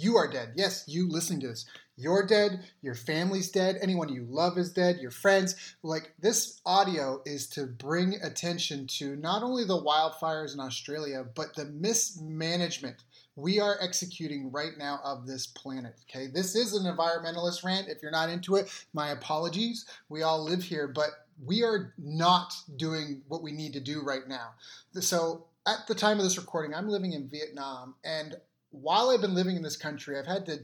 You are dead. Yes, you listening to this. You're dead. Your family's dead. Anyone you love is dead. Your friends. Like this audio is to bring attention to not only the wildfires in Australia, but the mismanagement we are executing right now of this planet. Okay, this is an environmentalist rant. If you're not into it, my apologies. We all live here, but we are not doing what we need to do right now. So, at the time of this recording, I'm living in Vietnam, and while I've been living in this country, I've had to,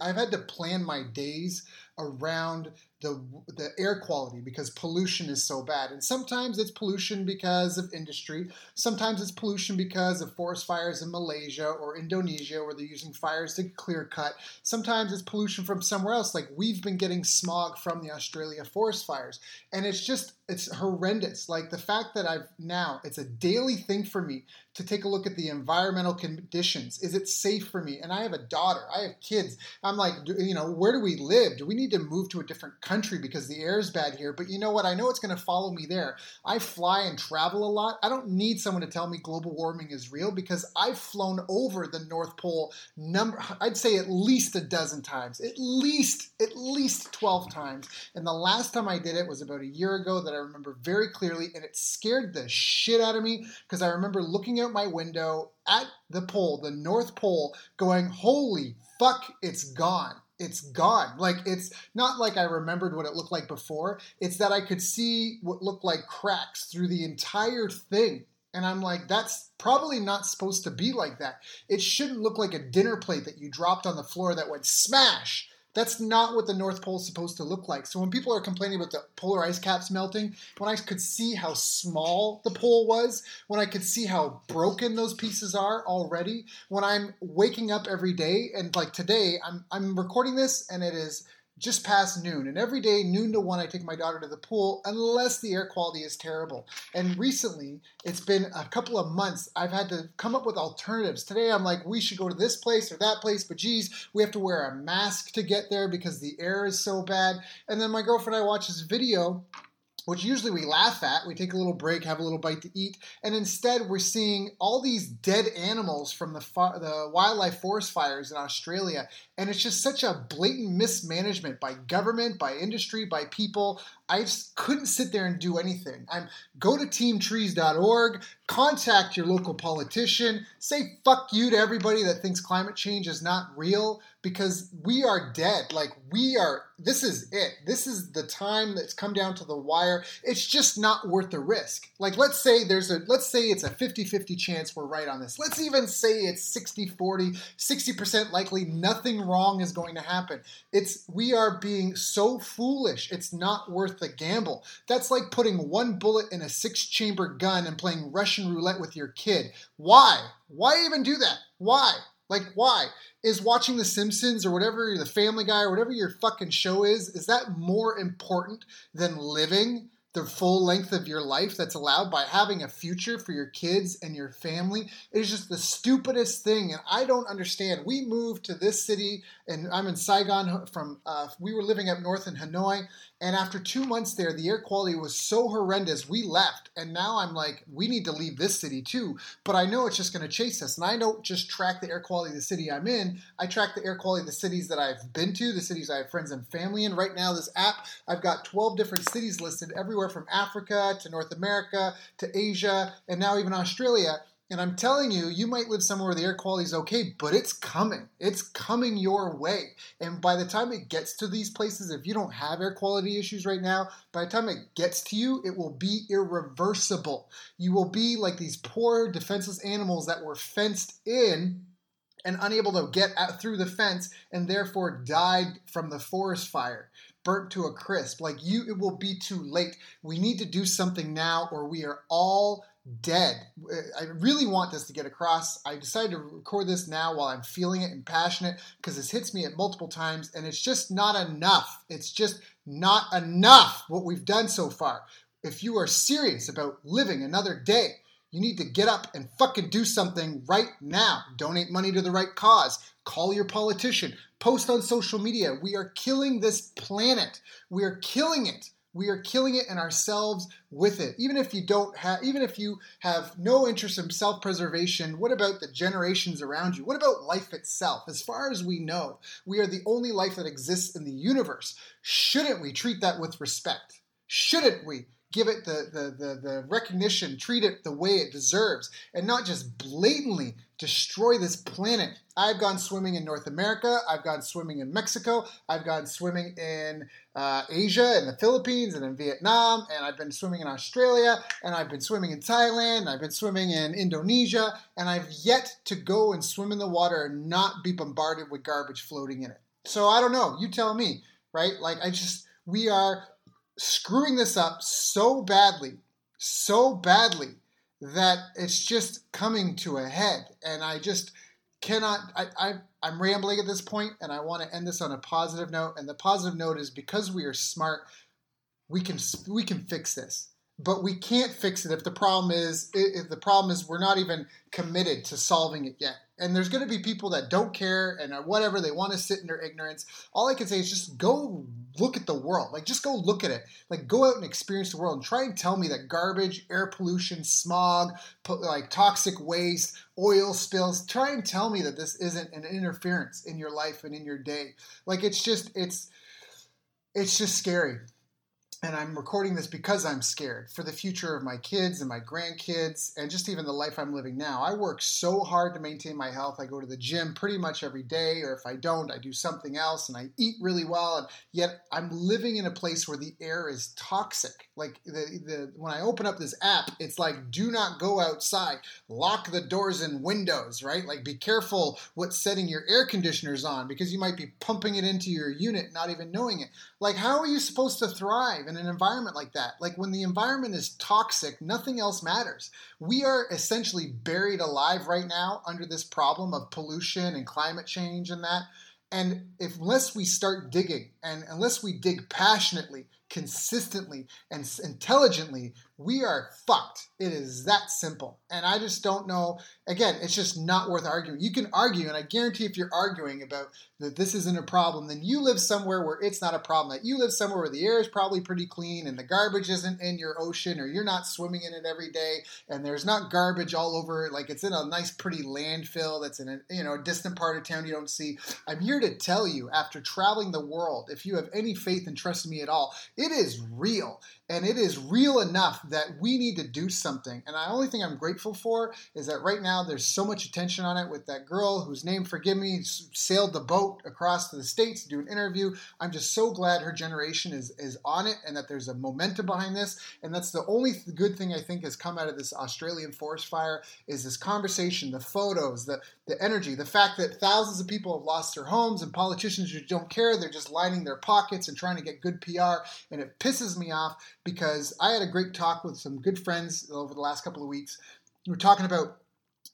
I've had to plan my days around the the air quality because pollution is so bad. And sometimes it's pollution because of industry. Sometimes it's pollution because of forest fires in Malaysia or Indonesia where they're using fires to clear cut. Sometimes it's pollution from somewhere else like we've been getting smog from the Australia forest fires. And it's just it's horrendous. Like the fact that I've now it's a daily thing for me to take a look at the environmental conditions. Is it safe for me? And I have a daughter. I have kids. I'm like, you know, where do we live? Do we need to move to a different country because the air is bad here. But you know what? I know it's going to follow me there. I fly and travel a lot. I don't need someone to tell me global warming is real because I've flown over the North Pole number I'd say at least a dozen times. At least at least 12 times. And the last time I did it was about a year ago that I remember very clearly and it scared the shit out of me because I remember looking out my window at the pole, the North Pole, going, "Holy fuck, it's gone." It's gone. Like it's not like I remembered what it looked like before. It's that I could see what looked like cracks through the entire thing. And I'm like, that's probably not supposed to be like that. It shouldn't look like a dinner plate that you dropped on the floor that went smash that's not what the North Pole is supposed to look like. So when people are complaining about the polar ice caps melting, when I could see how small the pole was, when I could see how broken those pieces are already, when I'm waking up every day and like today, I'm I'm recording this and it is just past noon. And every day, noon to one, I take my daughter to the pool unless the air quality is terrible. And recently, it's been a couple of months, I've had to come up with alternatives. Today, I'm like, we should go to this place or that place, but geez, we have to wear a mask to get there because the air is so bad. And then my girlfriend and I watch this video which usually we laugh at. We take a little break, have a little bite to eat, and instead we're seeing all these dead animals from the the wildlife forest fires in Australia, and it's just such a blatant mismanagement by government, by industry, by people. I couldn't sit there and do anything. I'm go to teamtrees.org, contact your local politician, say fuck you to everybody that thinks climate change is not real because we are dead. Like we are this is it. This is the time that's come down to the wire. It's just not worth the risk. Like let's say there's a let's say it's a 50-50 chance we're right on this. Let's even say it's 60-40, 60% likely nothing wrong is going to happen. It's we are being so foolish. It's not worth the gamble. That's like putting one bullet in a six-chamber gun and playing Russian roulette with your kid. Why? Why even do that? Why? Like, why? Is watching The Simpsons or whatever, The Family Guy or whatever your fucking show is, is that more important than living the full length of your life that's allowed by having a future for your kids and your family is just the stupidest thing. And I don't understand. We moved to this city, and I'm in Saigon from, uh, we were living up north in Hanoi, and after two months there, the air quality was so horrendous, we left. And now I'm like, we need to leave this city too. But I know it's just going to chase us. And I don't just track the air quality of the city I'm in, I track the air quality of the cities that I've been to, the cities I have friends and family in. Right now, this app, I've got 12 different cities listed everywhere from Africa to North America to Asia and now even Australia. And I'm telling you, you might live somewhere where the air quality is okay, but it's coming. It's coming your way. And by the time it gets to these places, if you don't have air quality issues right now, by the time it gets to you, it will be irreversible. You will be like these poor defenseless animals that were fenced in and unable to get out through the fence and therefore died from the forest fire burnt to a crisp like you it will be too late we need to do something now or we are all dead. I really want this to get across. I decided to record this now while I'm feeling it and passionate because this hits me at multiple times and it's just not enough. It's just not enough what we've done so far. If you are serious about living another day, you need to get up and fucking do something right now. Donate money to the right cause. Call your politician. Post on social media. We are killing this planet. We are killing it. We are killing it and ourselves with it. Even if you don't have, even if you have no interest in self-preservation, what about the generations around you? What about life itself? As far as we know, we are the only life that exists in the universe. Shouldn't we treat that with respect? Shouldn't we give it the, the, the, the, recognition, treat it the way it deserves, and not just blatantly destroy this planet. I've gone swimming in North America, I've gone swimming in Mexico, I've gone swimming in uh, Asia, and the Philippines, and in Vietnam, and I've been swimming in Australia, and I've been swimming in Thailand, I've been swimming in Indonesia, and I've yet to go and swim in the water and not be bombarded with garbage floating in it. So I don't know, you tell me, right? Like, I just, we are screwing this up so badly, so badly that it's just coming to a head. And I just cannot. I, I I'm rambling at this point, and I want to end this on a positive note. And the positive note is because we are smart, we can we can fix this but we can't fix it if the problem is if the problem is we're not even committed to solving it yet and there's going to be people that don't care and whatever they want to sit in their ignorance. All i can say is just go look at the world like just go look at it. Like go out and experience the world and try and tell me that garbage air pollution smog like toxic waste oil spills try and tell me that this isn't an interference in your life and in your day. Like it's just it's it's just scary and I'm recording this because I'm scared for the future of my kids and my grandkids and just even the life I'm living now. I work so hard to maintain my health. I go to the gym pretty much every day, or if I don't, I do something else and I eat really well. And yet I'm living in a place where the air is toxic. Like the, the when I open up this app, it's like do not go outside, lock the doors and windows, right? Like be careful what setting your air conditioners on because you might be pumping it into your unit not even knowing it. Like how are you supposed to thrive? In an environment like that. Like when the environment is toxic, nothing else matters. We are essentially buried alive right now under this problem of pollution and climate change and that. And if, unless we start digging and unless we dig passionately, consistently, and intelligently, we are fucked. It is that simple. And I just don't know. Again, it's just not worth arguing. You can argue, and I guarantee if you're arguing about that this isn't a problem, then you live somewhere where it's not a problem. That you live somewhere where the air is probably pretty clean and the garbage isn't in your ocean or you're not swimming in it every day and there's not garbage all over like it's in a nice pretty landfill that's in a you know a distant part of town you don't see. I'm here to tell you after traveling the world, if you have any faith and trust in me at all, it is real and it is real enough that we need to do something. And the only thing I'm grateful for is that right now there's so much attention on it with that girl whose name, forgive me, sailed the boat across to the States to do an interview. I'm just so glad her generation is, is on it and that there's a momentum behind this. And that's the only good thing I think has come out of this Australian forest fire is this conversation, the photos, the, the energy, the fact that thousands of people have lost their homes and politicians just don't care. They're just lining their pockets and trying to get good PR. And it pisses me off because I had a great talk with some good friends over the last couple of weeks. We were talking about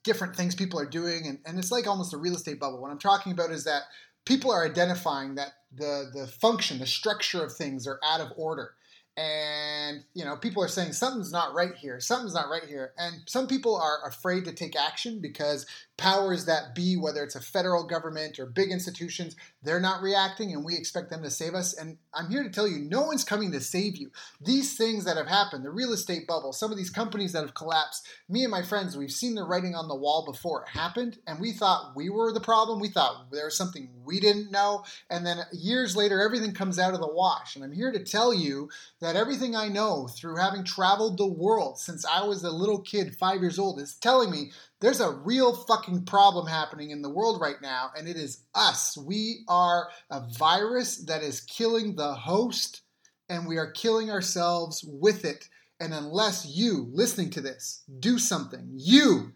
different things people are doing, and, and it's like almost a real estate bubble. What I'm talking about is that people are identifying that the, the function, the structure of things are out of order and you know people are saying something's not right here something's not right here and some people are afraid to take action because powers that be whether it's a federal government or big institutions they're not reacting and we expect them to save us. And i'm here to tell you no one's coming to save you. These things that have happened the real estate bubble some of these companies that have collapsed me and my friends we've seen the writing on the wall before it happened and we thought we were the problem. We thought there was something we didn't know. And then years later everything comes out of the wash. And i'm here to tell you that everything I know through having traveled the world since I was a little kid, five years old, is telling me there's a real fucking problem happening in the world right now, and it is us. We are a virus that is killing the host, and we are killing ourselves with it. And unless you, listening to this, do something, you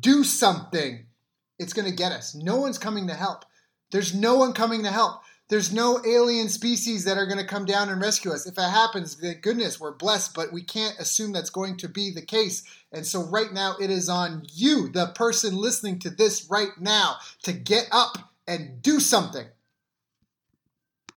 do something, it's going to get us. No one's coming to help. There's no one coming to help. There's no alien species that are going to come down and rescue us. If it happens, thank goodness we're blessed, but we can't assume that's going to be the case. And so, right now, it is on you, the person listening to this right now, to get up and do something.